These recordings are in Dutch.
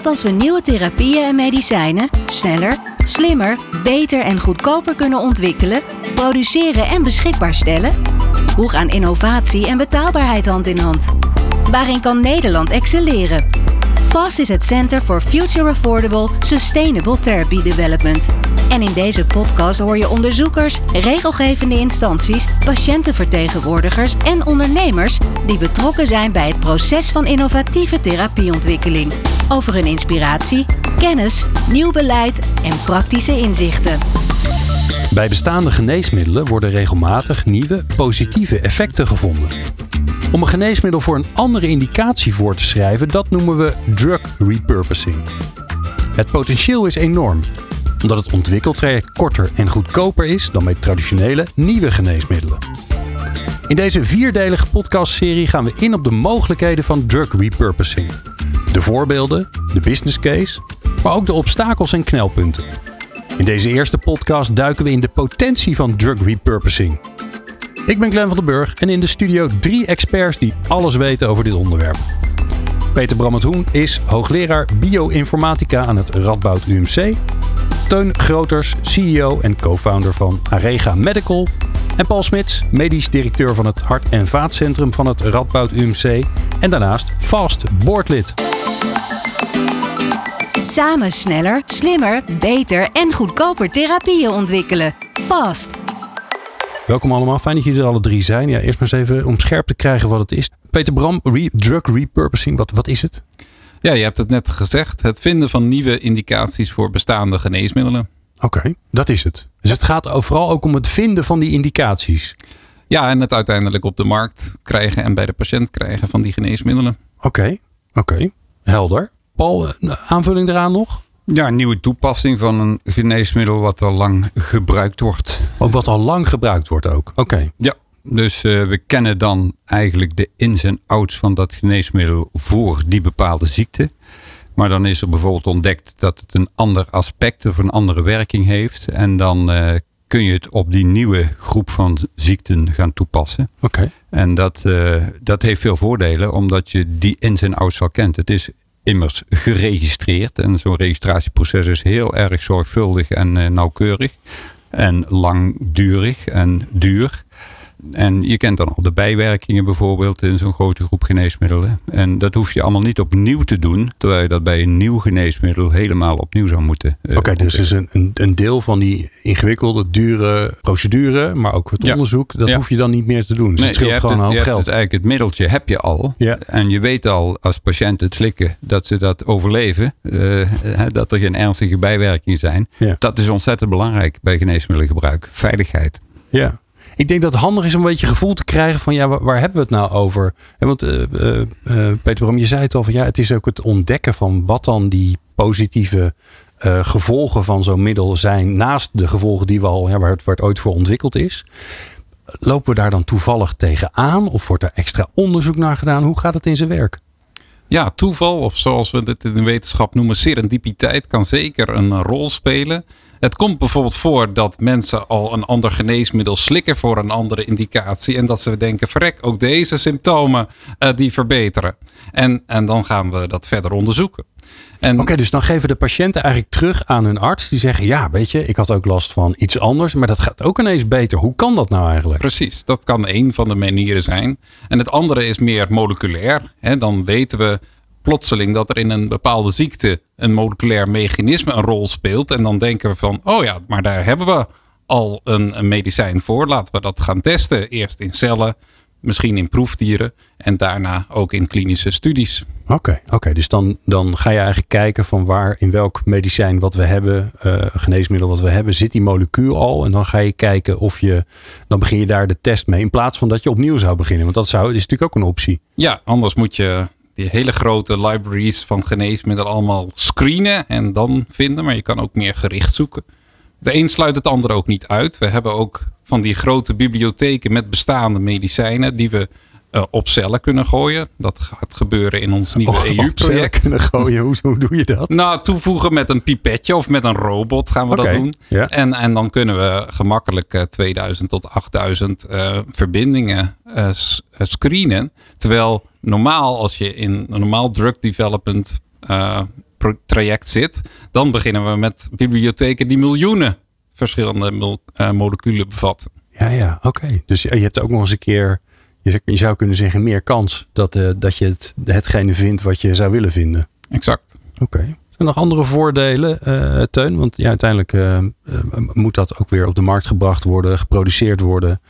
Wat als we nieuwe therapieën en medicijnen sneller, slimmer, beter en goedkoper kunnen ontwikkelen, produceren en beschikbaar stellen? Hoe gaan innovatie en betaalbaarheid hand in hand? Waarin kan Nederland excelleren? FAST is het Center for Future Affordable Sustainable Therapy Development. En in deze podcast hoor je onderzoekers, regelgevende instanties, patiëntenvertegenwoordigers en ondernemers die betrokken zijn bij het proces van innovatieve therapieontwikkeling. Over hun inspiratie, kennis, nieuw beleid en praktische inzichten. Bij bestaande geneesmiddelen worden regelmatig nieuwe positieve effecten gevonden. Om een geneesmiddel voor een andere indicatie voor te schrijven, dat noemen we drug repurposing. Het potentieel is enorm, omdat het ontwikkeltraject korter en goedkoper is dan bij traditionele nieuwe geneesmiddelen. In deze vierdelige podcastserie gaan we in op de mogelijkheden van drug repurposing. De voorbeelden, de business case, maar ook de obstakels en knelpunten. In deze eerste podcast duiken we in de potentie van drug repurposing. Ik ben Glenn van den Burg en in de studio drie experts die alles weten over dit onderwerp. Peter Brammet-Hoen is hoogleraar bioinformatica aan het Radboud UMC. Teun Groters, CEO en co-founder van Arega Medical. En Paul Smits, medisch directeur van het Hart- en Vaatcentrum van het Radboud UMC. En daarnaast Fast boordlid. Samen sneller, slimmer, beter en goedkoper therapieën ontwikkelen. Fast. Welkom allemaal, fijn dat jullie er alle drie zijn. Ja, eerst maar eens even om scherp te krijgen wat het is. Peter Bram, re drug repurposing, wat, wat is het? Ja, je hebt het net gezegd. Het vinden van nieuwe indicaties voor bestaande geneesmiddelen. Oké, dat is het. Dus het gaat vooral ook om het vinden van die indicaties. Ja, en het uiteindelijk op de markt krijgen en bij de patiënt krijgen van die geneesmiddelen. Oké, oké. Helder. Paul, een aanvulling eraan nog? Ja, een nieuwe toepassing van een geneesmiddel wat al lang gebruikt wordt. Ook wat al lang gebruikt wordt ook. Oké. Ja, dus uh, we kennen dan eigenlijk de ins en outs van dat geneesmiddel voor die bepaalde ziekte. Maar dan is er bijvoorbeeld ontdekt dat het een ander aspect of een andere werking heeft. En dan uh, kun je het op die nieuwe groep van ziekten gaan toepassen. Oké. En dat, uh, dat heeft veel voordelen, omdat je die ins en outs al kent. Het is immers geregistreerd. En zo'n registratieproces is heel erg zorgvuldig en uh, nauwkeurig. En langdurig en duur. En je kent dan al de bijwerkingen bijvoorbeeld in zo'n grote groep geneesmiddelen. En dat hoef je allemaal niet opnieuw te doen. Terwijl je dat bij een nieuw geneesmiddel helemaal opnieuw zou moeten. Uh, Oké, okay, dus is een, een, deel van die ingewikkelde, dure procedure, maar ook het ja. onderzoek, dat ja. hoef je dan niet meer te doen. Dus nee, het scheelt gewoon een hoop geld. Dus eigenlijk het middeltje heb je al. Ja. En je weet al als patiënt het slikken dat ze dat overleven. Uh, dat er geen ernstige bijwerkingen zijn. Ja. Dat is ontzettend belangrijk bij geneesmiddelengebruik. Veiligheid. Ja. Ik denk dat het handig is om een beetje gevoel te krijgen van ja, waar, hebben we het nou over? En want uh, uh, Peter je zei het al van ja, het is ook het ontdekken van wat dan die positieve gevolgen van zo'n middel zijn. Naast de gevolgen die we al, ja, waar, het, waar ooit voor ontwikkeld is. Lopen we daar dan toevallig tegenaan? Of wordt er extra onderzoek naar gedaan? Hoe gaat het in zijn werk? Ja, toeval, of zoals we dit in de wetenschap noemen, serendipiteit, kan zeker een rol spelen. Het komt bijvoorbeeld voor dat mensen al een ander geneesmiddel slikken voor een andere indicatie. En dat ze denken, verrek, ook deze symptomen uh, die verbeteren. En, en dan gaan we dat verder onderzoeken. Oké, okay, dus dan geven de patiënten eigenlijk terug aan hun arts. Die zeggen, ja, weet je, ik had ook last van iets anders. Maar dat gaat ook ineens beter. Hoe kan dat nou eigenlijk? Precies, dat kan een van de manieren zijn. En het andere is meer moleculair. Hè, dan weten we plotseling dat er in een bepaalde ziekte een moleculair mechanisme een rol speelt. En dan denken we van, oh ja, maar daar hebben we al een, een medicijn voor. Laten we dat gaan testen. Eerst in cellen, misschien in proefdieren en daarna ook in klinische studies. Oké, okay, okay, dus dan, dan ga je eigenlijk kijken van waar in welk medicijn wat we hebben, uh, geneesmiddel wat we hebben, zit die molecuul al. En dan ga je kijken of je, dan begin je daar de test mee. In plaats van dat je opnieuw zou beginnen. Want dat zou, is natuurlijk ook een optie. Ja, anders moet je hele grote libraries van geneesmiddelen allemaal screenen en dan vinden. Maar je kan ook meer gericht zoeken. De een sluit het ander ook niet uit. We hebben ook van die grote bibliotheken met bestaande medicijnen die we uh, op cellen kunnen gooien. Dat gaat gebeuren in ons nieuwe oh, EU-project. kunnen gooien, hoe, hoe, doe je dat? Nou, toevoegen met een pipetje of met een robot gaan we okay, dat doen. Ja. En, en dan kunnen we gemakkelijk uh, 2000 tot 8000 uh, verbindingen screenen. Terwijl normaal, als je in een normaal drug development traject zit, dan beginnen we met bibliotheken die miljoenen verschillende moleculen bevatten. Ja, ja, oké. Dus je hebt ook nog eens een keer, je zou kunnen zeggen, meer kans dat, dat je het, hetgene vindt wat je zou willen vinden. Exact. Oké er nog andere voordelen, uh, Teun? Want ja, uiteindelijk uh, moet dat ook weer op de markt gebracht worden, geproduceerd worden,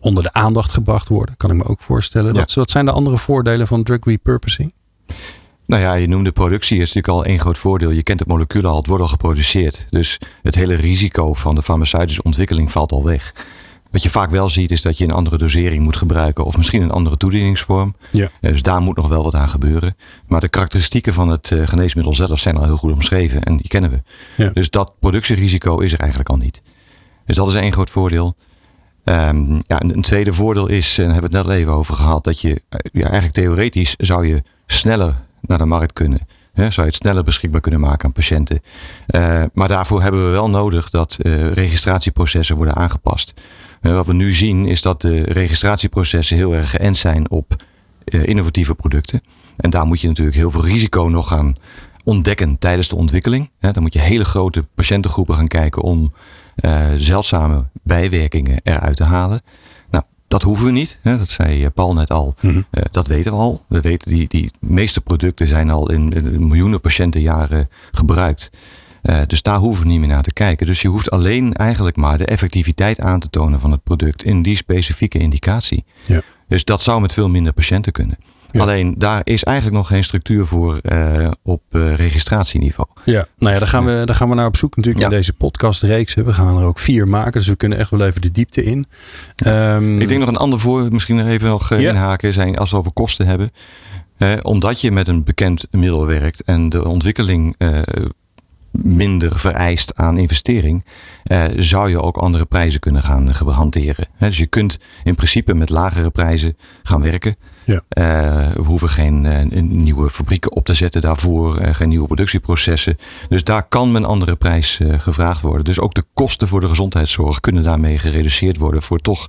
onder de aandacht gebracht worden, kan ik me ook voorstellen. Wat, wat, zijn de andere voordelen van drug repurposing? Nou ja, je noemde productie is natuurlijk al één groot voordeel. Je kent het moleculen al, het wordt al geproduceerd. Dus het hele risico van de farmaceutische ontwikkeling valt al weg. Wat je vaak wel ziet is dat je een andere dosering moet gebruiken of misschien een andere toedieningsvorm. Ja. Dus daar moet nog wel wat aan gebeuren. Maar de karakteristieken van het eh, geneesmiddel zelf zijn al heel goed omschreven en die kennen we. Ja. Dus dat productierisico is er eigenlijk al niet. Dus dat is één groot voordeel. Um, ja, een, tweede voordeel is, en daar hebben we het net even over gehad, dat je eh, ja, eigenlijk theoretisch zou je sneller naar de markt kunnen. zou je het sneller beschikbaar kunnen maken aan patiënten. Uh, maar daarvoor hebben we wel nodig dat uh, registratieprocessen worden aangepast. Wat we nu zien is dat de registratieprocessen heel erg geënt zijn op uh, innovatieve producten. En daar moet je natuurlijk heel veel risico nog gaan ontdekken tijdens de ontwikkeling. dan moet je hele grote patiëntengroepen gaan kijken om uh, zeldzame bijwerkingen eruit te halen. Nou, dat hoeven we niet. Dat zei eh, Paul net al. Mm dat weten we al. We weten die, die meeste producten zijn al in, in miljoenen patiëntenjaren gebruikt. Uh, dus daar hoeven we niet meer naar te kijken. Dus je hoeft alleen eigenlijk maar de effectiviteit aan te tonen van het product in die specifieke indicatie. Ja. Dus dat zou met veel minder patiënten kunnen. Alleen daar is eigenlijk nog geen structuur voor uh, op uh, registratieniveau. Ja, nou ja, daar gaan we, daar gaan we naar op zoek natuurlijk in deze podcastreeks. We gaan er ook vier maken, dus we kunnen echt wel even de diepte in. Um, Ik denk nog een ander voor, misschien even nog inhaken, zijn als we over kosten hebben. omdat je met een bekend middel werkt en de ontwikkeling minder vereist aan investering, eh, zou je ook andere prijzen kunnen gaan hanteren. dus je kunt in principe met lagere prijzen gaan werken. Ja. Uh, we hoeven geen uh, nieuwe fabrieken op te zetten daarvoor, uh, geen nieuwe productieprocessen. Dus daar kan een andere prijs gevraagd worden. Dus ook de kosten voor de gezondheidszorg kunnen daarmee gereduceerd worden voor toch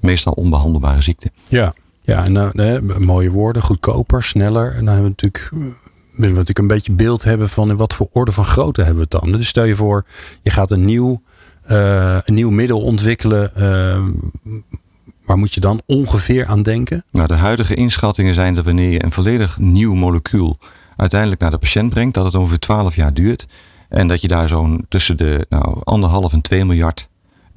meestal onbehandelbare ziekten. Ja, ja en, mooie woorden, goedkoper, sneller. En dan hebben we natuurlijk we natuurlijk een beetje beeld hebben van in wat voor orde van grootte hebben we het dan. Dus stel je voor, je gaat een nieuw, uh, een nieuw middel ontwikkelen. Uh, waar moet je dan ongeveer aan denken? Nou, de huidige inschattingen zijn dat wanneer je een volledig nieuw molecuul uiteindelijk naar de patiënt brengt, dat het ongeveer 12 jaar duurt. En dat je daar zo'n tussen de nou, anderhalf en 2 miljard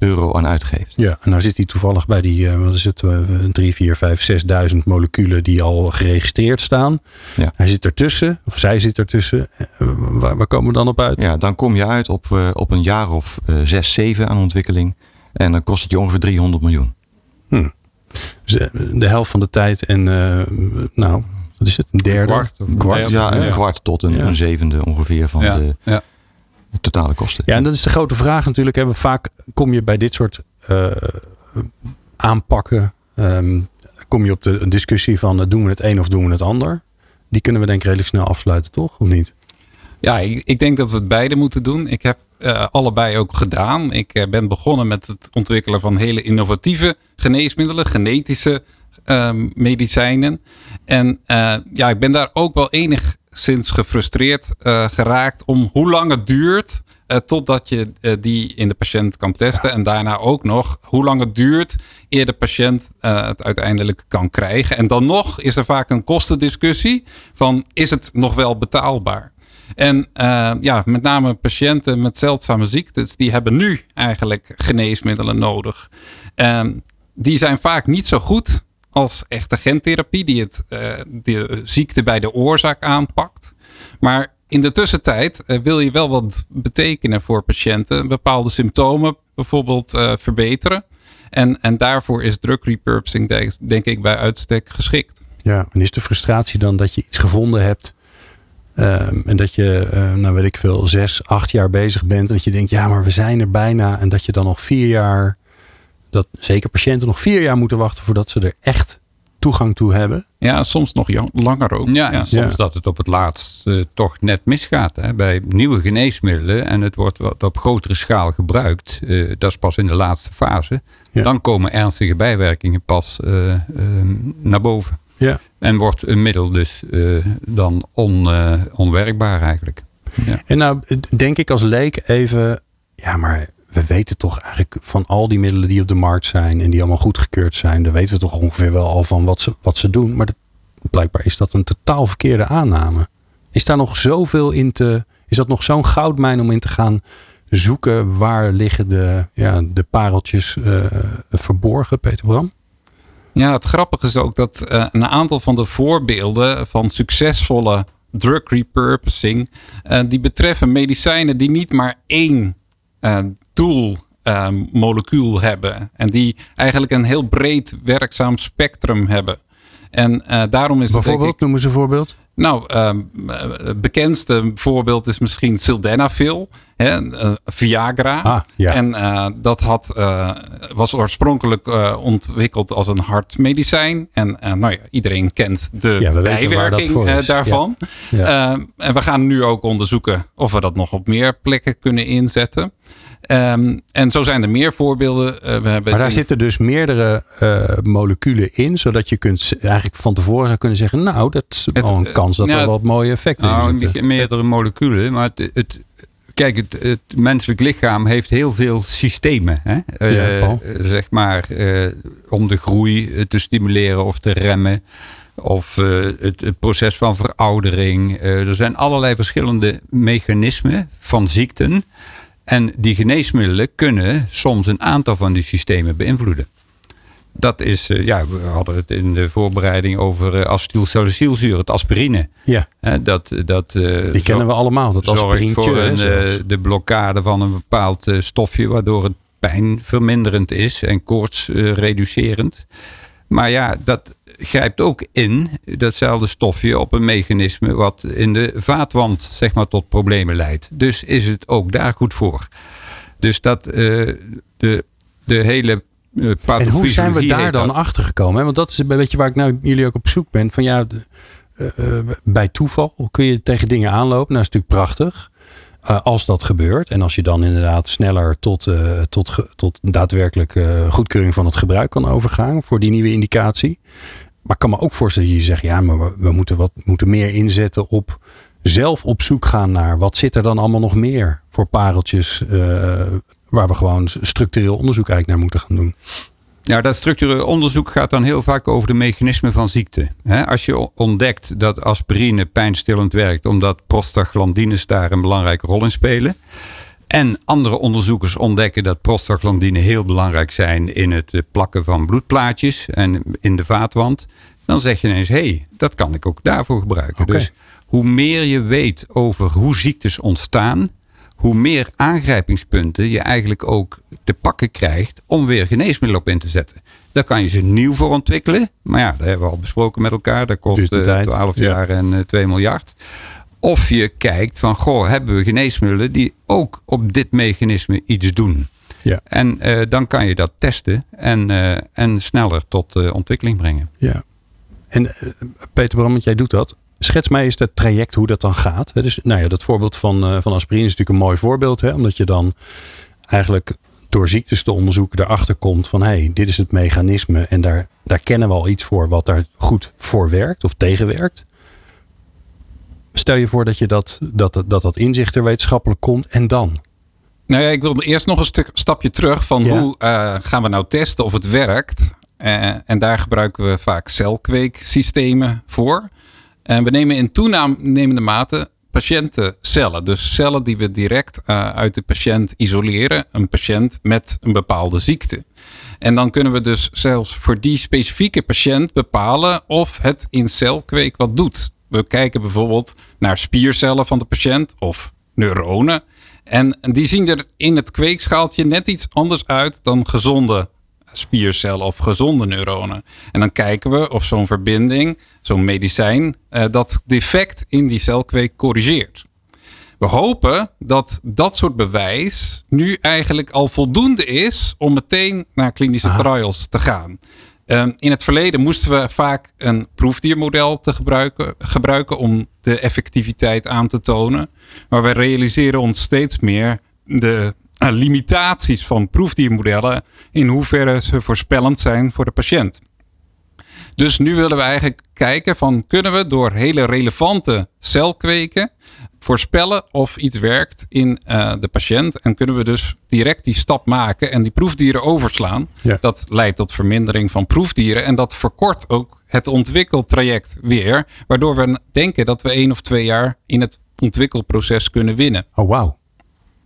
euro aan uitgeeft. Ja, en nou zit hij toevallig bij die, uh, wat is het, uh, 3, 4, 5, 6000 moleculen die al geregistreerd staan. Ja. Hij zit ertussen, of zij zit ertussen. Uh, waar, waar, komen we dan op uit? Ja, dan kom je uit op, uh, op een jaar of 6, 7 aan ontwikkeling. En dan kost het je ongeveer 300 miljoen. Hm. Dus de helft van de tijd en nou, wat is het, een derde? Een kwart, een kwart ja, een kwart tot een, ja. een zevende ongeveer van de... Ja totale kosten. Ja, en dat is de grote vraag natuurlijk. Hebben vaak kom je bij dit soort uh, aanpakken, um, kom je op de discussie van uh, doen we het een of doen we het ander. Die kunnen we denk ik redelijk snel afsluiten, toch? Of niet? Ja, ik, ik denk dat we het beide moeten doen. Ik heb uh, allebei ook gedaan. Ik ben begonnen met het ontwikkelen van hele innovatieve geneesmiddelen, genetische ehm, medicijnen. En ja, ik ben daar ook wel enig sinds gefrustreerd uh, geraakt om hoe lang het duurt uh, totdat je uh, die in de patiënt kan testen. En daarna ook nog hoe lang het duurt eer de patiënt het uiteindelijk kan krijgen. En dan nog is er vaak een kostendiscussie van is het nog wel betaalbaar? En ja, met name patiënten met zeldzame ziektes, die hebben nu eigenlijk geneesmiddelen nodig. Die zijn vaak niet zo goed als echte gentherapie die het, uh, de ziekte bij de oorzaak aanpakt. Maar in de tussentijd uh, wil je wel wat betekenen voor patiënten. Bepaalde symptomen bijvoorbeeld uh, verbeteren. En, en daarvoor is drug repurposing denk, ik bij uitstek geschikt. Ja, en is de frustratie dan dat je iets gevonden hebt... Um, en dat je, nou weet ik veel, zes, acht jaar bezig bent. En dat je denkt, ja, maar we zijn er bijna. En dat je dan nog vier jaar dat zeker patiënten nog vier jaar moeten wachten voordat ze er echt toegang toe hebben. Ja, soms nog langer ook. Ja, en soms dat het op het laatst uh, toch net misgaat. Hè? Bij nieuwe geneesmiddelen en het wordt wat op grotere schaal gebruikt. Uh, dat is pas in de laatste fase. Dan komen ernstige bijwerkingen pas uh, naar boven. Ja. En wordt een middel dus dan on, onwerkbaar eigenlijk. Ja. En nou denk ik als leek even, ja maar we weten toch eigenlijk van al die middelen die op de markt zijn en die allemaal goedgekeurd zijn, daar weten we toch ongeveer wel al van wat ze, wat ze doen. Maar blijkbaar is dat een totaal verkeerde aanname. Is daar nog zoveel in te, is dat nog zo'n goudmijn om in te gaan zoeken waar liggen de, ja, de pareltjes uh, verborgen, Peter Bram? Ja, het grappige is ook dat uh, een aantal van de voorbeelden van succesvolle drug repurposing, uh, die betreffen medicijnen die niet maar één doel molecuul hebben. En die eigenlijk een heel breed werkzaam spectrum hebben. En daarom is Bijvoorbeeld, noemen ze een voorbeeld? Nou, ehm, het bekendste voorbeeld is misschien Sildenafil, hè, uh, Viagra. Ah, ja. En uh, dat had, was oorspronkelijk ontwikkeld als een hartmedicijn. En nou ja, iedereen kent de ja, bijwerking daarvan. Ja. Ehm, en we gaan nu ook onderzoeken of we dat nog op meer plekken kunnen inzetten. Um, en zo zijn er meer voorbeelden. Uh, we hebben maar daar zitten dus meerdere uh, moleculen in, zodat je kunt eigenlijk van tevoren zou kunnen zeggen, nou, dat is wel een kans dat er wat mooie effecten nou, in zitten. Meerdere moleculen, maar het, het kijk, het, het, menselijk lichaam heeft heel veel systemen, hè? Uh, zeg maar, om de groei te stimuleren of te remmen. Of het, het, proces van veroudering. er zijn allerlei verschillende mechanismen van ziekten en die geneesmiddelen kunnen soms een aantal van die systemen beïnvloeden. Dat is, eh, ja, we hadden het in de voorbereiding over uh, acetylsalicylzuur, het aspirine. Ja. dat, dat, uh, die kennen we allemaal, dat aspirine. voor een, de blokkade van een bepaald stofje, waardoor het pijnverminderend is en koortsreducerend. maar ja, dat, grijpt ook in, datzelfde stofje, op een mechanisme wat in de vaatwand zeg maar, tot problemen leidt. Dus is het ook daar goed voor. Dus dat uh, de, de hele uh, En hoe zijn we daar dan achter gekomen? Want dat is een beetje waar ik nou jullie ook op zoek ben. Van ja, uh, bij toeval kun je tegen dingen aanlopen. Nou, dat is natuurlijk prachtig. Uh, als dat gebeurt en als je dan inderdaad sneller tot, uh, tot, tot daadwerkelijk uh, goedkeuring van het gebruik kan overgaan voor die nieuwe indicatie. Maar ik kan me ook voorstellen dat je zegt, ja, maar we, moeten wat moeten meer inzetten op zelf op zoek gaan naar wat zit er dan allemaal nog meer voor pareltjes waar we gewoon structureel onderzoek eigenlijk naar moeten gaan doen. Ja, dat structureel onderzoek gaat dan heel vaak over de mechanismen van ziekte. als je ontdekt dat aspirine pijnstillend werkt, omdat prostaglandines daar een belangrijke rol in spelen. En andere onderzoekers ontdekken dat prostaglandine heel belangrijk zijn in het plakken van bloedplaatjes en in de vaatwand. Dan zeg je ineens, hé, hey, dat kan ik ook daarvoor gebruiken. Dus hoe meer je weet over hoe ziektes ontstaan, hoe meer aangrijpingspunten je eigenlijk ook te pakken krijgt om weer geneesmiddelen op in te zetten. Daar kan je ze nieuw voor ontwikkelen. Maar ja, dat hebben we al besproken met elkaar. Dat kost 12 jaar en uh, eh, 2 miljard. Of je kijkt van, goh, hebben we geneesmiddelen die ook op dit mechanisme iets doen? Ja. En uh, dan kan je dat testen en, en sneller tot ontwikkeling brengen. Ja. En Peter Bram, jij doet dat. Schets mij eens het traject hoe dat dan gaat. Dus nou ja, dat voorbeeld van, van aspirine is natuurlijk een mooi voorbeeld. Hè? Omdat je dan eigenlijk door ziektes te onderzoeken erachter komt van hé, hey, dit is het mechanisme en daar, daar kennen we al iets voor wat daar goed voor werkt of tegenwerkt. Stel je voor dat je dat, dat, dat, dat inzicht er wetenschappelijk komt en dan? Nou ja, ik wil eerst nog een stuk, stapje terug van hoe uh, gaan we nou testen of het werkt. Uh, en daar gebruiken we vaak celkweeksystemen voor. En we nemen in toenemende mate patiëntencellen. Dus cellen die we direct uh, uit de patiënt isoleren. Een patiënt met een bepaalde ziekte. En dan kunnen we dus zelfs voor die specifieke patiënt bepalen of het in celkweek wat doet. We kijken bijvoorbeeld naar spiercellen van de patiënt of neuronen. En die zien er in het kweekschaaltje net iets anders uit dan gezonde spiercellen of gezonde neuronen. En dan kijken we of zo'n verbinding, zo'n medicijn, eh, dat defect in die celkweek corrigeert. We hopen dat dat soort bewijs nu eigenlijk al voldoende is om meteen naar klinische trials te gaan. Ehm, in het verleden moesten we vaak een proefdiermodel te gebruiken, gebruiken om de effectiviteit aan te tonen. Maar we realiseren ons steeds meer de limitaties van proefdiermodellen in hoeverre ze voorspellend zijn voor de patiënt. Dus nu willen we eigenlijk kijken van kunnen we door hele relevante celkweken voorspellen of iets werkt in uh, de patiënt. En kunnen we dus direct die stap maken en die proefdieren overslaan. Ja. Dat leidt tot vermindering van proefdieren. En dat verkort ook het ontwikkeltraject weer. Waardoor we denken dat we één of twee jaar in het ontwikkelproces kunnen winnen. Oh, wauw.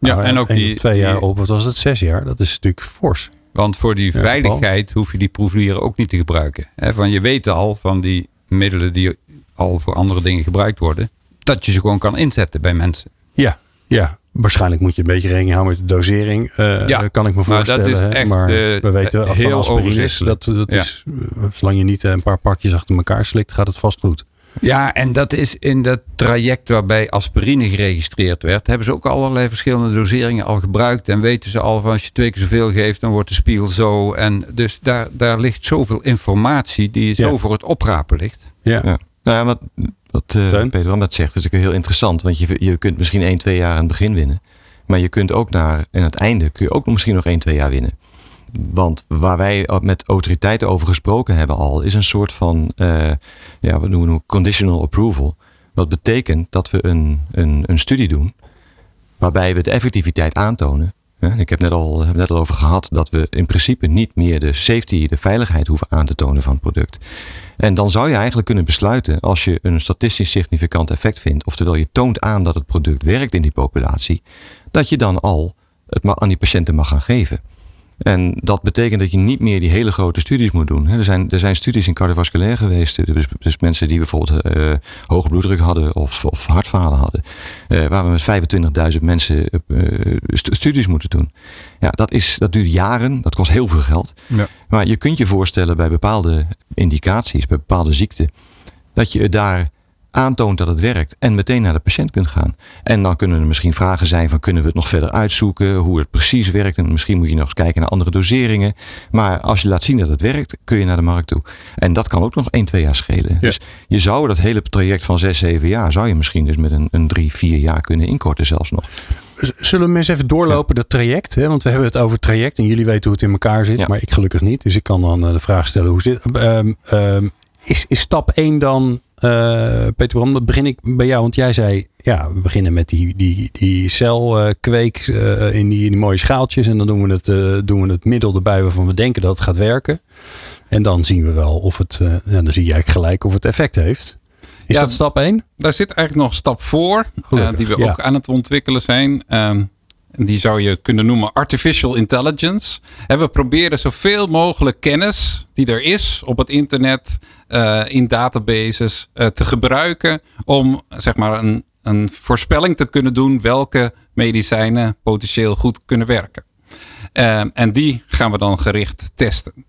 Ja, Nou, en ook die, twee die- jaar op, wat was het, zes jaar? Dat is natuurlijk fors. Want voor die Ja, veiligheid hoef je die proefdieren ook niet te gebruiken. Hè, van je weet al van die middelen die al voor andere dingen gebruikt worden, dat je ze gewoon kan inzetten bij mensen. Ja, ja. Waarschijnlijk moet je een beetje rekening houden met de dosering. eh, Ja, kan ik me maar dat voorstellen. is echt, maar eh, we weten van heel aspirines, overzichtelijk. dat, dat Ja. is, eh, zolang je niet eh, een paar pakjes achter elkaar slikt, gaat het vast goed. Ja, en dat is in dat traject waarbij aspirine geregistreerd werd, hebben ze ook allerlei verschillende doseringen al gebruikt. En weten ze al van als je twee keer zoveel geeft, dan wordt de spiegel zo. En dus daar, daar ligt zoveel informatie die zo Ja. voor het oprapen ligt. Ja, Ja. Nou ja, wat, wat eh, Teun? Peter Ram dat zegt, is natuurlijk heel interessant. Want je, je kunt misschien 1, 2 jaar aan het begin winnen. Maar je kunt ook naar, en aan het einde kun je ook nog misschien nog 1, 2 jaar winnen. Want waar wij met autoriteiten over gesproken hebben al, is een soort van, eh, ja, wat noemen we conditional approval. Wat betekent dat we een, een, een studie doen waarbij we de effectiviteit aantonen. Ik heb net al, heb net al over gehad dat we in principe niet meer de safety, de veiligheid hoeven aan te tonen van het product. En dan zou je eigenlijk kunnen besluiten, als je een statistisch significant effect vindt, oftewel je toont aan dat het product werkt in die populatie, dat je dan al het aan die patiënten mag gaan geven. En dat betekent dat je niet meer die hele grote studies moet doen. Er zijn, er zijn studies in cardiovasculair geweest. Dus, dus mensen die bijvoorbeeld eh, hoge bloeddruk hadden of, of hartfalen hadden. eh, waar we met 25.000 mensen eh, stu- studies moeten doen. Ja, dat, is, dat duurt jaren. Dat kost heel veel geld. Ja. Maar je kunt je voorstellen bij bepaalde indicaties, bij bepaalde ziekten, dat je daar aantoont dat het werkt en meteen naar de patiënt kunt gaan. En dan kunnen er misschien vragen zijn van kunnen we het nog verder uitzoeken, hoe het precies werkt. En misschien moet je nog eens kijken naar andere doseringen. Maar als je laat zien dat het werkt, kun je naar de markt toe. En dat kan ook nog 1, 2 jaar schelen. Dus je zou dat hele traject van 6, 7 jaar, zou je misschien dus met een, een 3, 4 jaar kunnen inkorten zelfs nog. Zullen we eens even doorlopen dat traject? Hè? Want we hebben het over traject en jullie weten hoe het in elkaar zit. Ja. Maar ik gelukkig niet. Dus ik kan dan eh, de vraag stellen hoe zit ehm, is, is stap 1 dan, eh, Peter Bram, dan begin ik bij jou. Want jij zei, ja, we beginnen met die, die, die celkweek eh, in, die, in die mooie schaaltjes. En dan doen we, het, eh, doen we het middel erbij waarvan we denken dat het gaat werken. En dan zien we wel of het, eh, ja, dan zie je eigenlijk gelijk of het effect heeft. Is Ja, dat stap 1? Daar zit eigenlijk nog een stap voor, eh, die we ja. ook aan het ontwikkelen zijn. Ehm, die zou je kunnen noemen artificial intelligence. En we proberen zoveel mogelijk kennis die er is op het internet, eh, in databases, eh, te gebruiken om zeg maar een, een voorspelling te kunnen doen welke medicijnen potentieel goed kunnen werken. Ehm, en die gaan we dan gericht testen.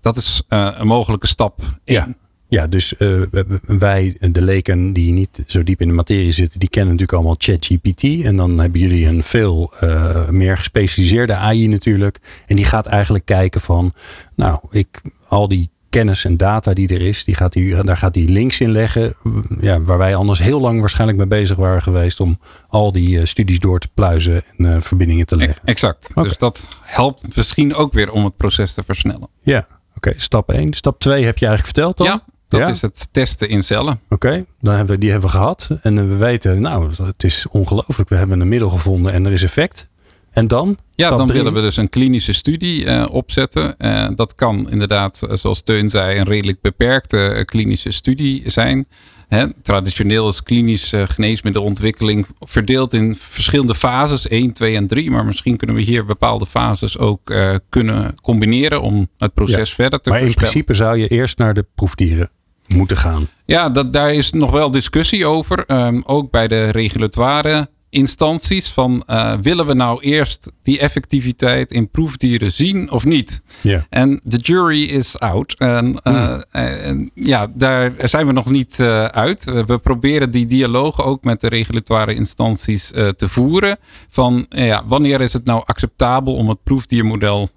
Dat is eh, een mogelijke stap. Ja. Ja, dus eh, wij, de leken die niet zo diep in de materie zitten, die kennen natuurlijk allemaal ChatGPT. En dan hebben jullie een veel eh, meer gespecialiseerde AI natuurlijk. En die gaat eigenlijk kijken van, nou, ik, al die kennis en data die er is, die gaat die, daar gaat die links in leggen. Ja, waar wij anders heel lang waarschijnlijk mee bezig waren geweest om al die eh, studies door te pluizen en verbindingen te leggen. Exact. Dus dat helpt misschien ook weer om het proces te versnellen. Ja, oké, stap 1. Stap 2 heb je eigenlijk verteld dan? Ja, dat Ja? is het testen in cellen. Oké, dan hebben we, die hebben we gehad. En eh, we weten, nou, het is ongelooflijk. We hebben een middel gevonden en er is effect. En dan? Ja, dan drie. willen we dus een klinische studie eh, opzetten. Eh, dat kan inderdaad, zoals Teun zei, een redelijk beperkte klinische studie zijn. Hè, traditioneel is klinisch eh, geneesmiddelontwikkeling verdeeld in verschillende fases, 1, 2 en 3. Maar misschien kunnen we hier bepaalde fases ook kunnen combineren om het proces Ja. verder te Maar in principe zou je eerst naar de proefdieren moeten gaan. Ja, dat, daar is nog wel discussie over. Ehm, ook bij de regulatoire instanties. Van eh, willen we nou eerst die effectiviteit in proefdieren zien of niet? Ja. En de jury is out. En, eh, en ja, daar zijn we nog niet eh, uit. We proberen die dialoog ook met de regulatoire instanties te voeren. Van ja, wanneer is het nou acceptabel om het proefdiermodel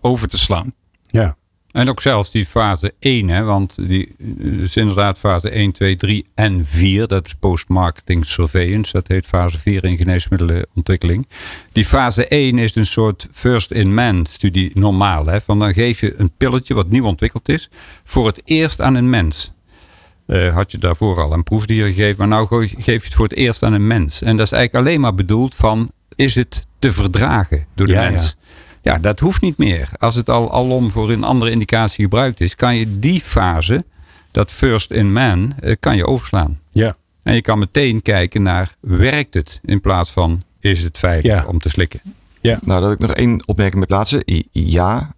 over te slaan? Ja. En ook zelfs die fase 1, hè, want die is inderdaad fase 1, 2, 3 en 4. Dat is post-marketing surveillance. Dat heet fase 4 in geneesmiddelenontwikkeling. Die fase 1 is een soort first-in-man studie normaal. Hè, van dan geef je een pilletje wat nieuw ontwikkeld is voor het eerst aan een mens. Uh, had je daarvoor al een proefdier gegeven, maar nou geef je het voor het eerst aan een mens. En dat is eigenlijk alleen maar bedoeld van, is het te verdragen door de mens? Ja. Ja. dat hoeft niet meer. Als het al alom voor een andere indicatie gebruikt is, kan je die fase, dat first in man, uh, kan je overslaan. Ja. En je kan meteen kijken naar, werkt het? In plaats van, is het veilig ja. om te slikken? Ja. Nou, dat ik nog één opmerking met plaatsen. Ja,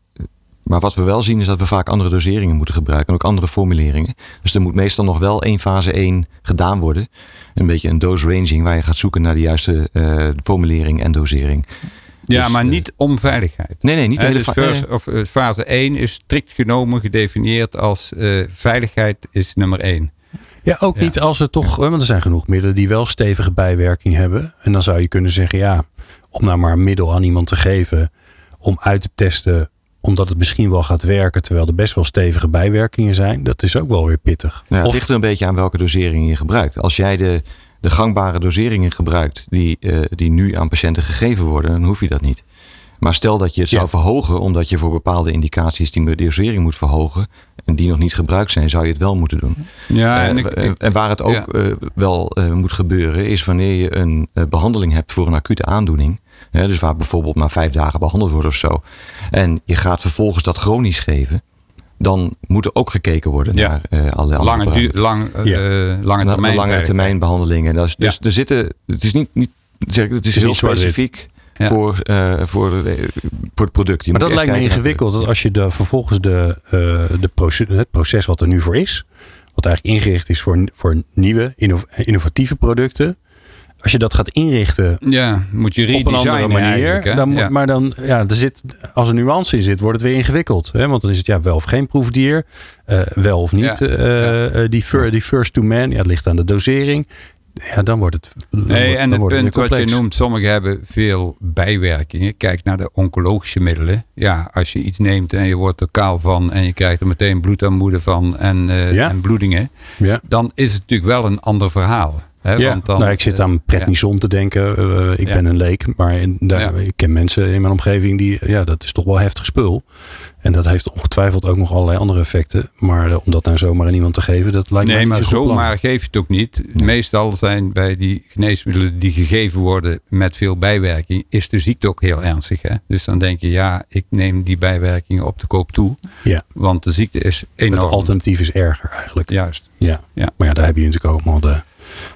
maar wat we wel zien is dat we vaak andere doseringen moeten gebruiken. En ook andere formuleringen. Dus er moet meestal nog wel één fase 1 gedaan worden. Een beetje een dose ranging waar je gaat zoeken naar de juiste uh, formulering en dosering. Ja, dus, maar uh, niet om veiligheid. Nee, nee, niet de hele dus first, of, uh, Fase 1 is strikt genomen gedefinieerd als veiligheid is nummer 1. Ja, ook niet als het toch, want er zijn genoeg middelen die wel stevige bijwerking hebben. En dan zou je kunnen zeggen, ja, om nou maar een middel aan iemand te geven om uit te testen omdat het misschien wel gaat werken, terwijl er best wel stevige bijwerkingen zijn. Dat is ook wel weer pittig. Ja, het ligt er een beetje aan welke dosering je gebruikt. Als jij de, de gangbare doseringen gebruikt die, uh, die nu aan patiënten gegeven worden, dan hoef je dat niet. Maar stel dat je het ja. zou verhogen, omdat je voor bepaalde indicaties die dosering moet verhogen. En die nog niet gebruikt zijn, zou je het wel moeten doen. Ja, en, uh, ik, en, waar het ook ja. uh, wel moet gebeuren, is wanneer je een behandeling hebt voor een acute aandoening. Ja, dus waar bijvoorbeeld maar vijf dagen behandeld wordt of zo. En je gaat vervolgens dat chronisch geven. Dan moet er ook gekeken worden ja. naar uh, alle lange, duur, lang, uh, ja. lange termijn. Lange termijn behandelingen. Dat is, dus er zitten, het is niet, niet zeg ik, het is, het is heel specifiek. Ja. Voor, uh, voor, voor het product. Je maar dat lijkt me ingewikkeld. Dat als je de, vervolgens de, uh, de proces, het proces wat er nu voor is. Wat eigenlijk ingericht is voor, voor nieuwe, innovatieve producten als je dat gaat inrichten ja, moet je op een andere manier. Dan moet, ja. Maar dan, ja, er zit, als er nuance in zit, wordt het weer ingewikkeld. Hè? Want dan is het ja, wel of geen proefdier. Uh, wel of niet. Ja. Uh, ja. Die, fir, die first to man, ja, het ligt aan de dosering. Ja, dan wordt het. Dan nee, wordt, en dan het punt het wat je noemt, sommigen hebben veel bijwerkingen. Kijk naar de oncologische middelen. Ja, als je iets neemt en je wordt er kaal van en je krijgt er meteen bloedaanmoede van en, uh, en bloedingen, ja. dan is het natuurlijk wel een ander verhaal. Ja, want dan, nou, ik zit aan prednison ja. te denken. Uh, ik ja. ben een leek, maar in, daar, ik ken mensen in mijn omgeving die, ja, dat is toch wel heftig spul. En dat heeft ongetwijfeld ook nog allerlei andere effecten. Maar uh, om dat nou zomaar aan iemand te geven, dat lijkt nee, mij maar niet zo zomaar geef je het ook niet. Meestal zijn bij die geneesmiddelen die gegeven worden met veel bijwerking, is de ziekte ook heel ernstig. Hè? Dus dan denk je, ja, ik neem die bijwerkingen op de koop toe. Ja. Want de ziekte is enorm. Het alternatief is erger eigenlijk. Juist. Ja. ja. Maar ja, daar heb je natuurlijk ook nog de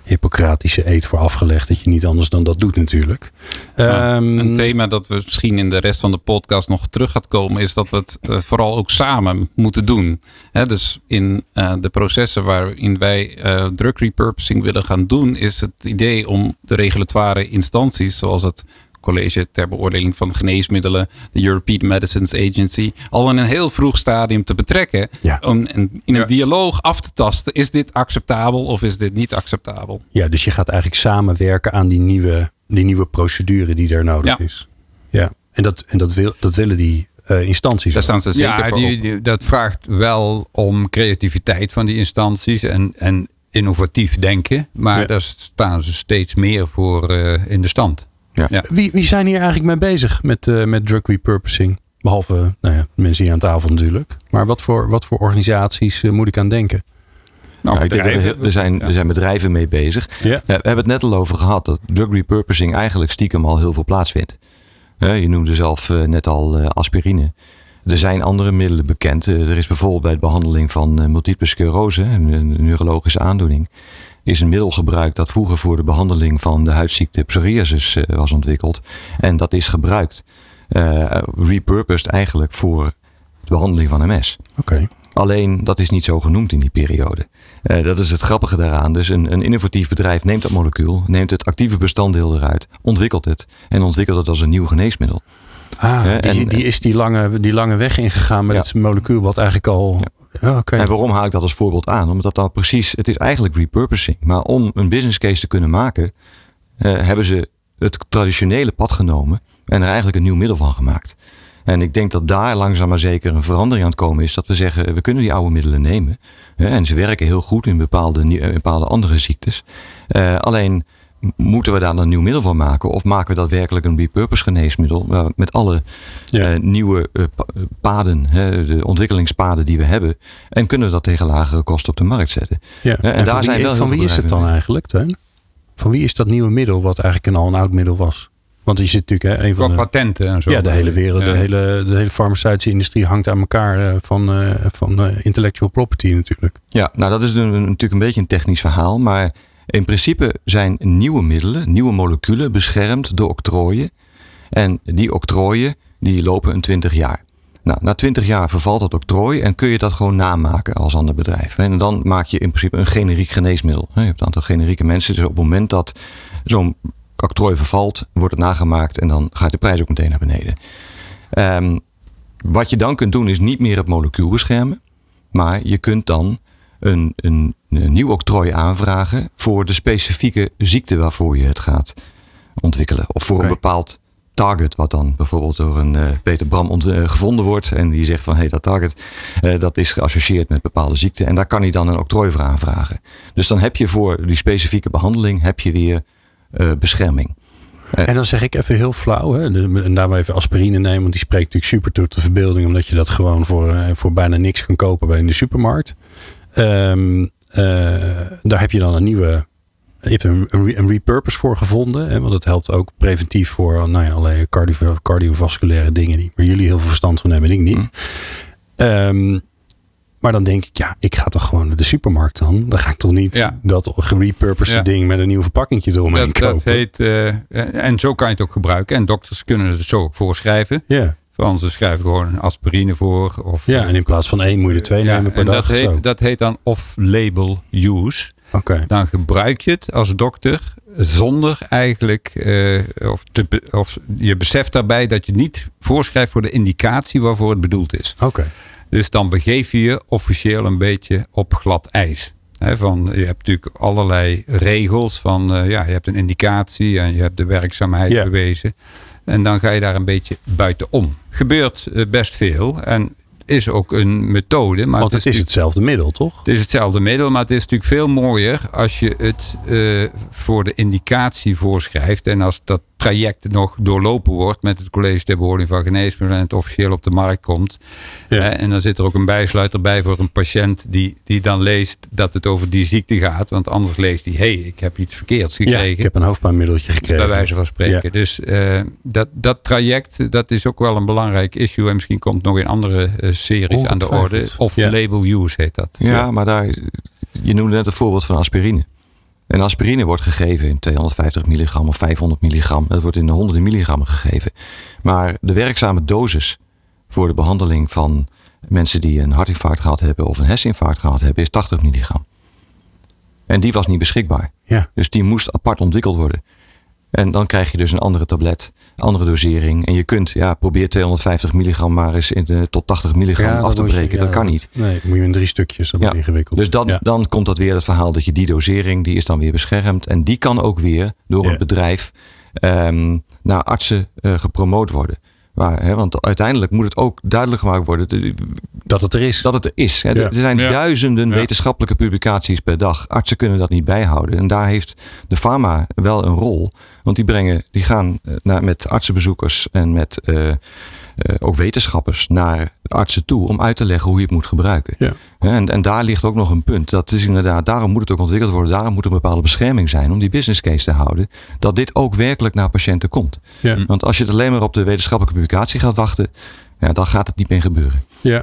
Hippocratische eet voor afgelegd. Dat je niet anders dan dat doet natuurlijk. Ja, um, een thema dat we misschien in de rest van de podcast nog terug gaat komen. Is dat we het uh, vooral ook samen moeten doen. He, dus in uh, de processen waarin wij uh, drug repurposing willen gaan doen. Is het idee om de regulatoire instanties zoals het College ter beoordeling van geneesmiddelen, de European Medicines Agency, al in een heel vroeg stadium te betrekken. Ja. Om in een ja. dialoog af te tasten: is dit acceptabel of is dit niet acceptabel? Ja, dus je gaat eigenlijk samenwerken aan die nieuwe, die nieuwe procedure die er nodig ja. is. Ja, en dat, en dat, wil, dat willen die uh, instanties. Daar staan ze zeker ja, voor die, die, dat vraagt wel om creativiteit van die instanties en, en innovatief denken. Maar ja. daar staan ze steeds meer voor uh, in de stand. Ja. Ja. Wie, wie zijn hier eigenlijk mee bezig met, uh, met drug repurposing? Behalve nou ja, mensen hier aan tafel natuurlijk. Maar wat voor, wat voor organisaties uh, moet ik aan denken? Nou, er, er, zijn, er zijn bedrijven mee bezig. Ja. we hebben het net al over gehad dat drug repurposing eigenlijk stiekem al heel veel plaatsvindt. je noemde zelf uh, net al aspirine. Er zijn andere middelen bekend. er is bijvoorbeeld bij de behandeling van multiple sclerose, een, een neurologische aandoening is een middel gebruikt dat vroeger voor de behandeling van de huidziekte psoriasis uh, was ontwikkeld. En dat is gebruikt, uh, repurposed eigenlijk voor de behandeling van MS. Okay. Alleen dat is niet zo genoemd in die periode. Uh, dat is het grappige daaraan. Dus een, een, innovatief bedrijf neemt dat molecuul, neemt het actieve bestanddeel eruit, ontwikkelt het en ontwikkelt het als een nieuw geneesmiddel. Ah, uh, die, en, die, is die lange, die lange weg ingegaan met ja. het molecuul wat eigenlijk al... Ja. Okay. En waarom haal ik dat als voorbeeld aan? Omdat dat precies, het is eigenlijk repurposing. Maar om een business case te kunnen maken, uh, hebben ze het traditionele pad genomen en er eigenlijk een nieuw middel van gemaakt. En ik denk dat daar langzaam maar zeker een verandering aan het komen is. Dat we zeggen, we kunnen die oude middelen nemen. En ze werken heel goed in bepaalde, in bepaalde andere ziektes. Uh, alleen moeten we daar een nieuw middel van maken? Of maken we daadwerkelijk een repurpose geneesmiddel met alle ja. uh, nieuwe uh, paden, hè, de ontwikkelingspaden die we hebben. En kunnen we dat tegen lagere kosten op de markt zetten? Ja. En, en daar zijn wel van wie is het dan eigenlijk, Teun? Van wie is dat nieuwe middel wat eigenlijk al een oud middel was? Want je zit natuurlijk hè, een van de patenten en zo. Ja, de hele wereld, de, hele, de hele farmaceutische industrie hangt aan elkaar uh, van, uh, van uh, intellectual property natuurlijk. Ja, nou dat is een, natuurlijk een beetje een technisch verhaal. Maar in principe zijn nieuwe middelen, nieuwe moleculen beschermd door octrooien. En die octrooien die lopen een 20 jaar. Nou, na 20 jaar vervalt dat octrooi en kun je dat gewoon namaken als ander bedrijf. En dan maak je in principe een generiek geneesmiddel. Je hebt een aantal generieke mensen. Dus op het moment dat zo'n octrooi vervalt, wordt het nagemaakt en dan gaat de prijs ook meteen naar beneden. Um, wat je dan kunt doen is niet meer het molecuul beschermen, maar je kunt dan een, een, een nieuw octrooi aanvragen voor de specifieke ziekte waarvoor je het gaat ontwikkelen. Of voor een bepaald target, wat dan bijvoorbeeld door een uh, Peter Bram uh, gevonden wordt. En die zegt van hé, hey, dat target uh, dat is geassocieerd met bepaalde ziekten. En daar kan hij dan een octrooi voor aanvragen. Dus dan heb je voor die specifieke behandeling heb je weer bescherming. En dan zeg ik even heel flauw, hè, en daar even aspirine nemen, want die spreekt natuurlijk super tot de verbeelding, omdat je dat gewoon voor, voor bijna niks kan kopen bij in de supermarkt. Um, daar heb je dan een nieuwe je hebt een, een, repurpose voor gevonden. Hè, want dat helpt ook preventief voor nou ja, allerlei cardio, cardiovasculaire dingen die, waar jullie heel veel verstand van hebben en ik niet. Mm. Um, maar dan denk ik, ja, ik ga toch gewoon naar de supermarkt dan. Dan ga ik toch niet ja. dat gerepurposed ja. ding met een nieuw verpakkingje eromheen dat, kopen. Dat heet, uh, en zo kan je het ook gebruiken. En dokters kunnen het zo ook voorschrijven. Ja. Van ze schrijven gewoon aspirine voor. Of, ja, en in plaats van één moet je er twee nemen per en dag. Dat heet, dat heet dan off-label use. Okay. Dan gebruik je het als dokter zonder eigenlijk, uh, of, te, of, je beseft daarbij dat je niet voorschrijft voor de indicatie waarvoor het bedoeld is. Oké. Dus dan begeef je je officieel een beetje op glad ijs. van, je hebt natuurlijk allerlei regels van, uh, ja, je hebt een indicatie en je hebt de werkzaamheid yeah. bewezen. En dan ga je daar een beetje buitenom. Gebeurt uh, best veel. En is ook een methode. Maar Want het, is, hetzelfde middel, toch? Het is hetzelfde middel, maar het is natuurlijk veel mooier als je het uh, voor de indicatie voorschrijft. En als dat traject nog doorlopen wordt met het college ter beoordeling van geneesmiddelen en het officieel op de markt komt. Ja. en dan zit er ook een bijsluiter bij voor een patiënt die, die dan leest dat het over die ziekte gaat. Want anders leest hij, hé, hey, ik heb iets verkeerds gekregen. Ja, ik heb een hoofdpijnmiddeltje gekregen. Bij wijze van spreken. Ja. Dus uh, dat, dat traject, dat is ook wel een belangrijk issue. En misschien komt nog in andere uh, series aan de orde. Of label use heet dat. Ja, maar daar, je noemde net het voorbeeld van aspirine. En aspirine wordt gegeven in 250 milligram of 500 milligram. Het wordt in de honderden milligrammen gegeven. Maar de werkzame dosis voor de behandeling van mensen die een hartinfarct gehad hebben of een herseninfarct gehad hebben is 80 milligram. En die was niet beschikbaar. Ja. Dus die moest apart ontwikkeld worden. En dan krijg je dus een andere tablet, andere dosering. En je kunt, ja, probeer 250 milligram maar eens in de, tot 80 milligram af te breken. dat kan niet. Nee, moet je in drie stukjes, dat ja. ingewikkeld. Dus dan, dan komt dat weer het verhaal dat je die dosering, die is dan weer beschermd. En die kan ook weer door een bedrijf um, naar artsen uh, gepromoot worden. Waar, hè, want uiteindelijk moet het ook duidelijk gemaakt worden dat het er is. Dat het er is. Hè. Er zijn ja. duizenden ja. wetenschappelijke publicaties per dag. Artsen kunnen dat niet bijhouden. En daar heeft de pharma wel een rol. Want die, brengen, die gaan naar, met artsenbezoekers en met uh, ook wetenschappers naar artsen toe om uit te leggen hoe je het moet gebruiken. Ja. En, en daar ligt ook nog een punt. Dat is inderdaad, daarom moet het ook ontwikkeld worden. Daarom moet er een bepaalde bescherming zijn om die business case te houden. Dat dit ook werkelijk naar patiënten komt. Ja. Want als je het alleen maar op de wetenschappelijke publicatie gaat wachten, ja, dan gaat het niet meer gebeuren. Ja.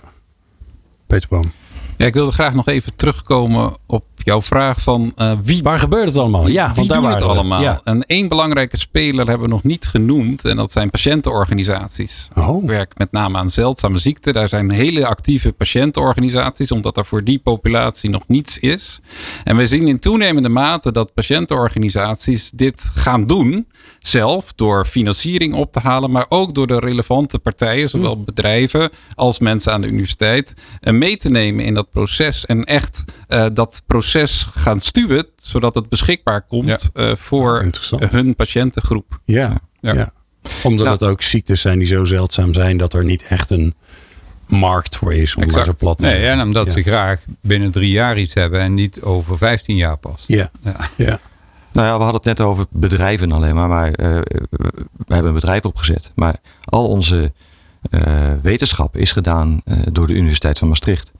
Peter Boom. Ja, ik wilde graag nog even terugkomen op jouw vraag van uh, wie. Waar gebeurt het allemaal? Ja, wie want doen het allemaal? Ja. En één belangrijke speler hebben we nog niet genoemd. En dat zijn patiëntenorganisaties. Oh. Ik werk met name aan zeldzame ziekten. Daar zijn hele actieve patiëntenorganisaties. Omdat er voor die populatie nog niets is. En we zien in toenemende mate dat patiëntenorganisaties dit gaan doen. Zelf door financiering op te halen. Maar ook door de relevante partijen. Zowel bedrijven als mensen aan de universiteit. mee te nemen in dat proces. En echt uh, dat proces gaan stuwen, zodat het beschikbaar komt ja. uh, voor hun patiëntengroep. Ja, ja. ja. Omdat Nou- het ook ziektes zijn die zo zeldzaam zijn dat er niet echt een markt voor is. Om maar Exact. zo plat te Nee, en omdat Ja. ze graag binnen drie jaar iets hebben en niet over 15 jaar pas. Ja, Ja. ja. Nou ja, we hadden het net over bedrijven alleen maar. Maar eh, we hebben een bedrijf opgezet. Maar al onze eh, wetenschap is gedaan eh, door de Universiteit van Maastricht.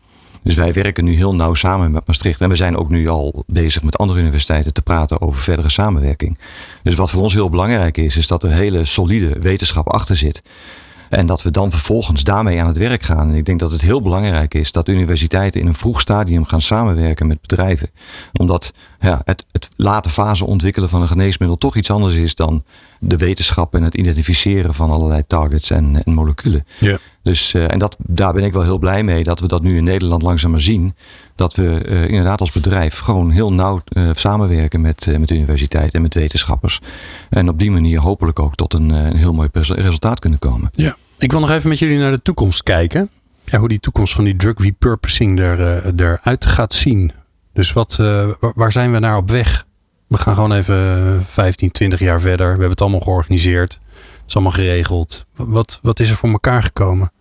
Dus wij werken nu heel nauw samen met Maastricht. En we zijn ook nu al bezig met andere universiteiten te praten over verdere samenwerking. Dus wat voor ons heel belangrijk is, is dat er hele solide wetenschap achter zit. En dat we dan vervolgens daarmee aan het werk gaan. En ik denk dat het heel belangrijk is dat universiteiten in een vroeg stadium gaan samenwerken met bedrijven. Omdat ja, het, het late fase ontwikkelen van een geneesmiddel toch iets anders is dan de wetenschap en het identificeren van allerlei targets en, en moleculen. Ja. Dus, eh, en dat, daar ben ik wel heel blij mee dat we dat nu in Nederland langzaam maar zien. Dat we eh, inderdaad als bedrijf gewoon heel nauw eh, samenwerken met, met de universiteit en met wetenschappers. En op die manier hopelijk ook tot een, een heel mooi resultaat kunnen komen. Ja. Ik wil nog even met jullie naar de toekomst kijken. Ja, hoe die toekomst van die drug repurposing er, eruit gaat zien. Dus wat, wa- waar zijn we naar op weg? We gaan gewoon even 15, 20 jaar verder. We hebben het allemaal georganiseerd. Het is allemaal geregeld. Wat, wat is er voor elkaar gekomen?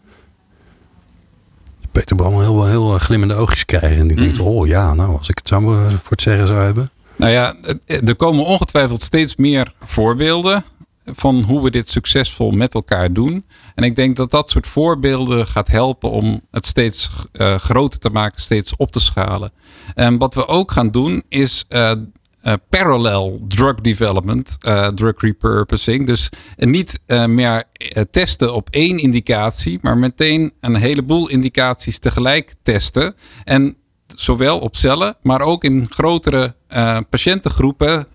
Peter Bram heel, heel eh, glimmende oogjes krijgen. En die denkt, oh ja, nou, als ik het zo eh, voor het zeggen zou hebben. Nou ja, er komen ongetwijfeld steeds meer voorbeelden van hoe we dit succesvol met elkaar doen. En ik denk dat dat soort voorbeelden gaat helpen om het steeds eh, groter te maken, steeds op te schalen. En wat we ook gaan doen is eh, eh, parallel drug development, eh, drug repurposing. Dus niet eh, meer eh, testen op één indicatie, maar meteen een heleboel indicaties tegelijk testen. En zowel op cellen, maar ook in grotere patiëntengroepen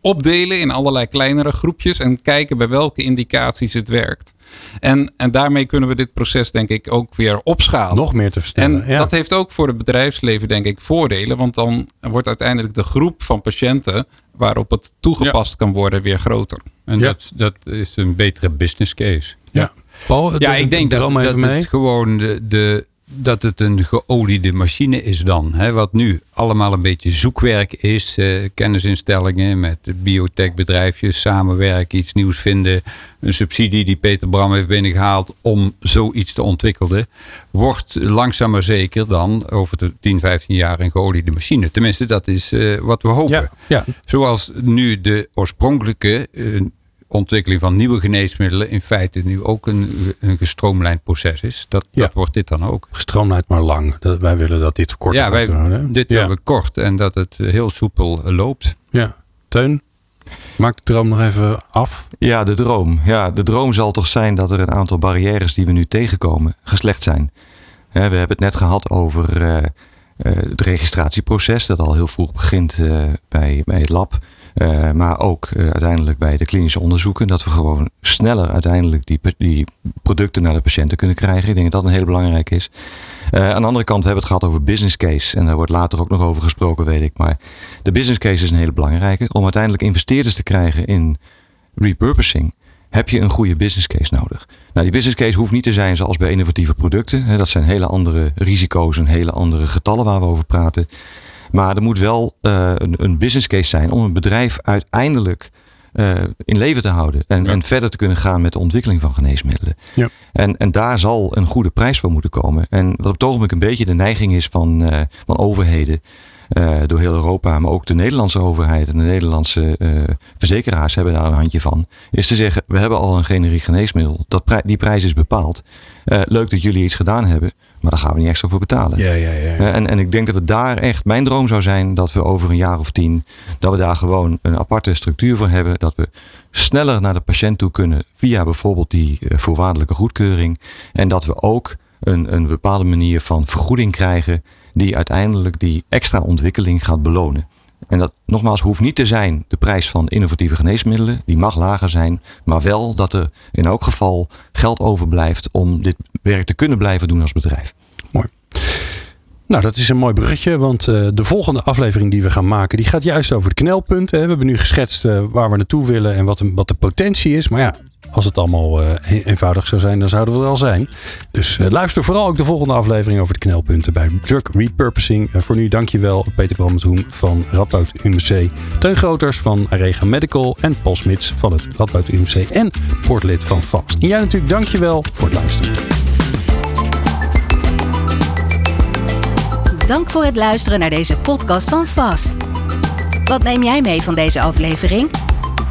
opdelen in allerlei kleinere groepjes en kijken bij welke indicaties het werkt. En, en daarmee kunnen we dit proces denk ik ook weer opschalen. Nog meer te versnellen. En ja. dat heeft ook voor het bedrijfsleven denk ik voordelen. Want dan wordt uiteindelijk de groep van patiënten waarop het toegepast kan worden weer groter. En Ja. dat, dat is een betere business case. ja. Paul, Ja, de- ik denk dat, dat mee. het gewoon de, de, dat het een geoliede machine is dan. Hè, wat nu allemaal een beetje zoekwerk is. eh, kennisinstellingen met biotechbedrijfjes samenwerken, iets nieuws vinden. Een subsidie die Peter Bram heeft binnengehaald om zoiets te ontwikkelen. Wordt langzaam maar zeker dan over de 10, 15 jaar een geoliede machine. Tenminste, dat is eh, wat we hopen. Ja, ja, Zoals nu de oorspronkelijke eh, ontwikkeling van nieuwe geneesmiddelen in feite nu ook een, een gestroomlijnd proces is. Dat, Ja. dat wordt dit dan ook. gestroomlijnd maar lang. Dat, wij willen dat dit kort ja, wij, houden. dit ja. willen we kort en dat het heel soepel eh, loopt. ja. Teun, maak de droom nog even af. Ja, de droom. Ja, de droom zal toch zijn dat er een aantal barrières die we nu tegenkomen geslecht zijn. Hè, we hebben het net gehad over eh, eh, het registratieproces, dat al heel vroeg begint eh, bij, bij het lab. Eh, maar ook eh, uiteindelijk bij de klinische onderzoeken. Dat we gewoon sneller uiteindelijk die, die producten naar de patiënten kunnen krijgen. Ik denk dat dat een hele belangrijke is. Eh, aan de andere kant hebben we het gehad over business case. En daar wordt later ook nog over gesproken, weet ik. Maar de business case is een hele belangrijke. Om uiteindelijk investeerders te krijgen in repurposing heb je een goede business case nodig. Nou, die business case hoeft niet te zijn zoals bij innovatieve producten. Dat zijn hele andere risico's en hele andere getallen waar we over praten. Maar er moet wel eh, een, een business case zijn om een bedrijf uiteindelijk eh, in leven te houden. En, Ja. en verder te kunnen gaan met de ontwikkeling van geneesmiddelen. Ja. En, en daar zal een goede prijs voor moeten komen. En wat op het ogenblik een beetje de neiging is van, eh, van overheden. eh, door heel Europa, maar ook de Nederlandse overheid en de Nederlandse eh, verzekeraars hebben daar een handje van. Is te zeggen, we hebben al een generiek geneesmiddel. Dat pri- die prijs is bepaald. Eh, leuk dat jullie iets gedaan hebben, maar daar gaan we niet extra voor betalen. Ja, ja, ja. Eh, En, en ik denk dat we daar echt, mijn droom zou zijn dat we over een jaar of tien, dat we daar gewoon een aparte structuur voor hebben. Dat we sneller naar de patiënt toe kunnen via bijvoorbeeld die eh, voorwaardelijke goedkeuring. En dat we ook een, een bepaalde manier van vergoeding krijgen die uiteindelijk die extra ontwikkeling gaat belonen. En dat nogmaals hoeft niet te zijn de prijs van innovatieve geneesmiddelen. Die mag lager zijn. Maar wel dat er in elk geval geld overblijft om dit werk te kunnen blijven doen als bedrijf. Nou, dat is een mooi bruggetje, want eh, de volgende aflevering die we gaan maken, die gaat juist over de knelpunten. We hebben nu geschetst eh, waar we naartoe willen en wat, wat de potentie is. Maar ja, Als het allemaal uh, eenvoudig zou zijn, dan zouden we er wel zijn. Dus luister vooral ook de volgende aflevering over de knelpunten bij Drug Repurposing. Voor nu dankjewel Peter Brammentoen van Radboud UMC. Teun Groters van Arega Medical. En Paul Smits van het Radboud UMC en portlid van Vast. En jij natuurlijk dankjewel voor het luisteren. Dank voor het luisteren naar deze podcast van Vast. Wat neem jij mee van deze aflevering?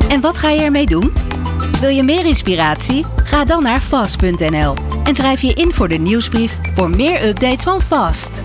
En wat ga je ermee doen? Wil je meer inspiratie? Ga dan naar vast.nl en schrijf je in voor de nieuwsbrief voor meer updates van Vast.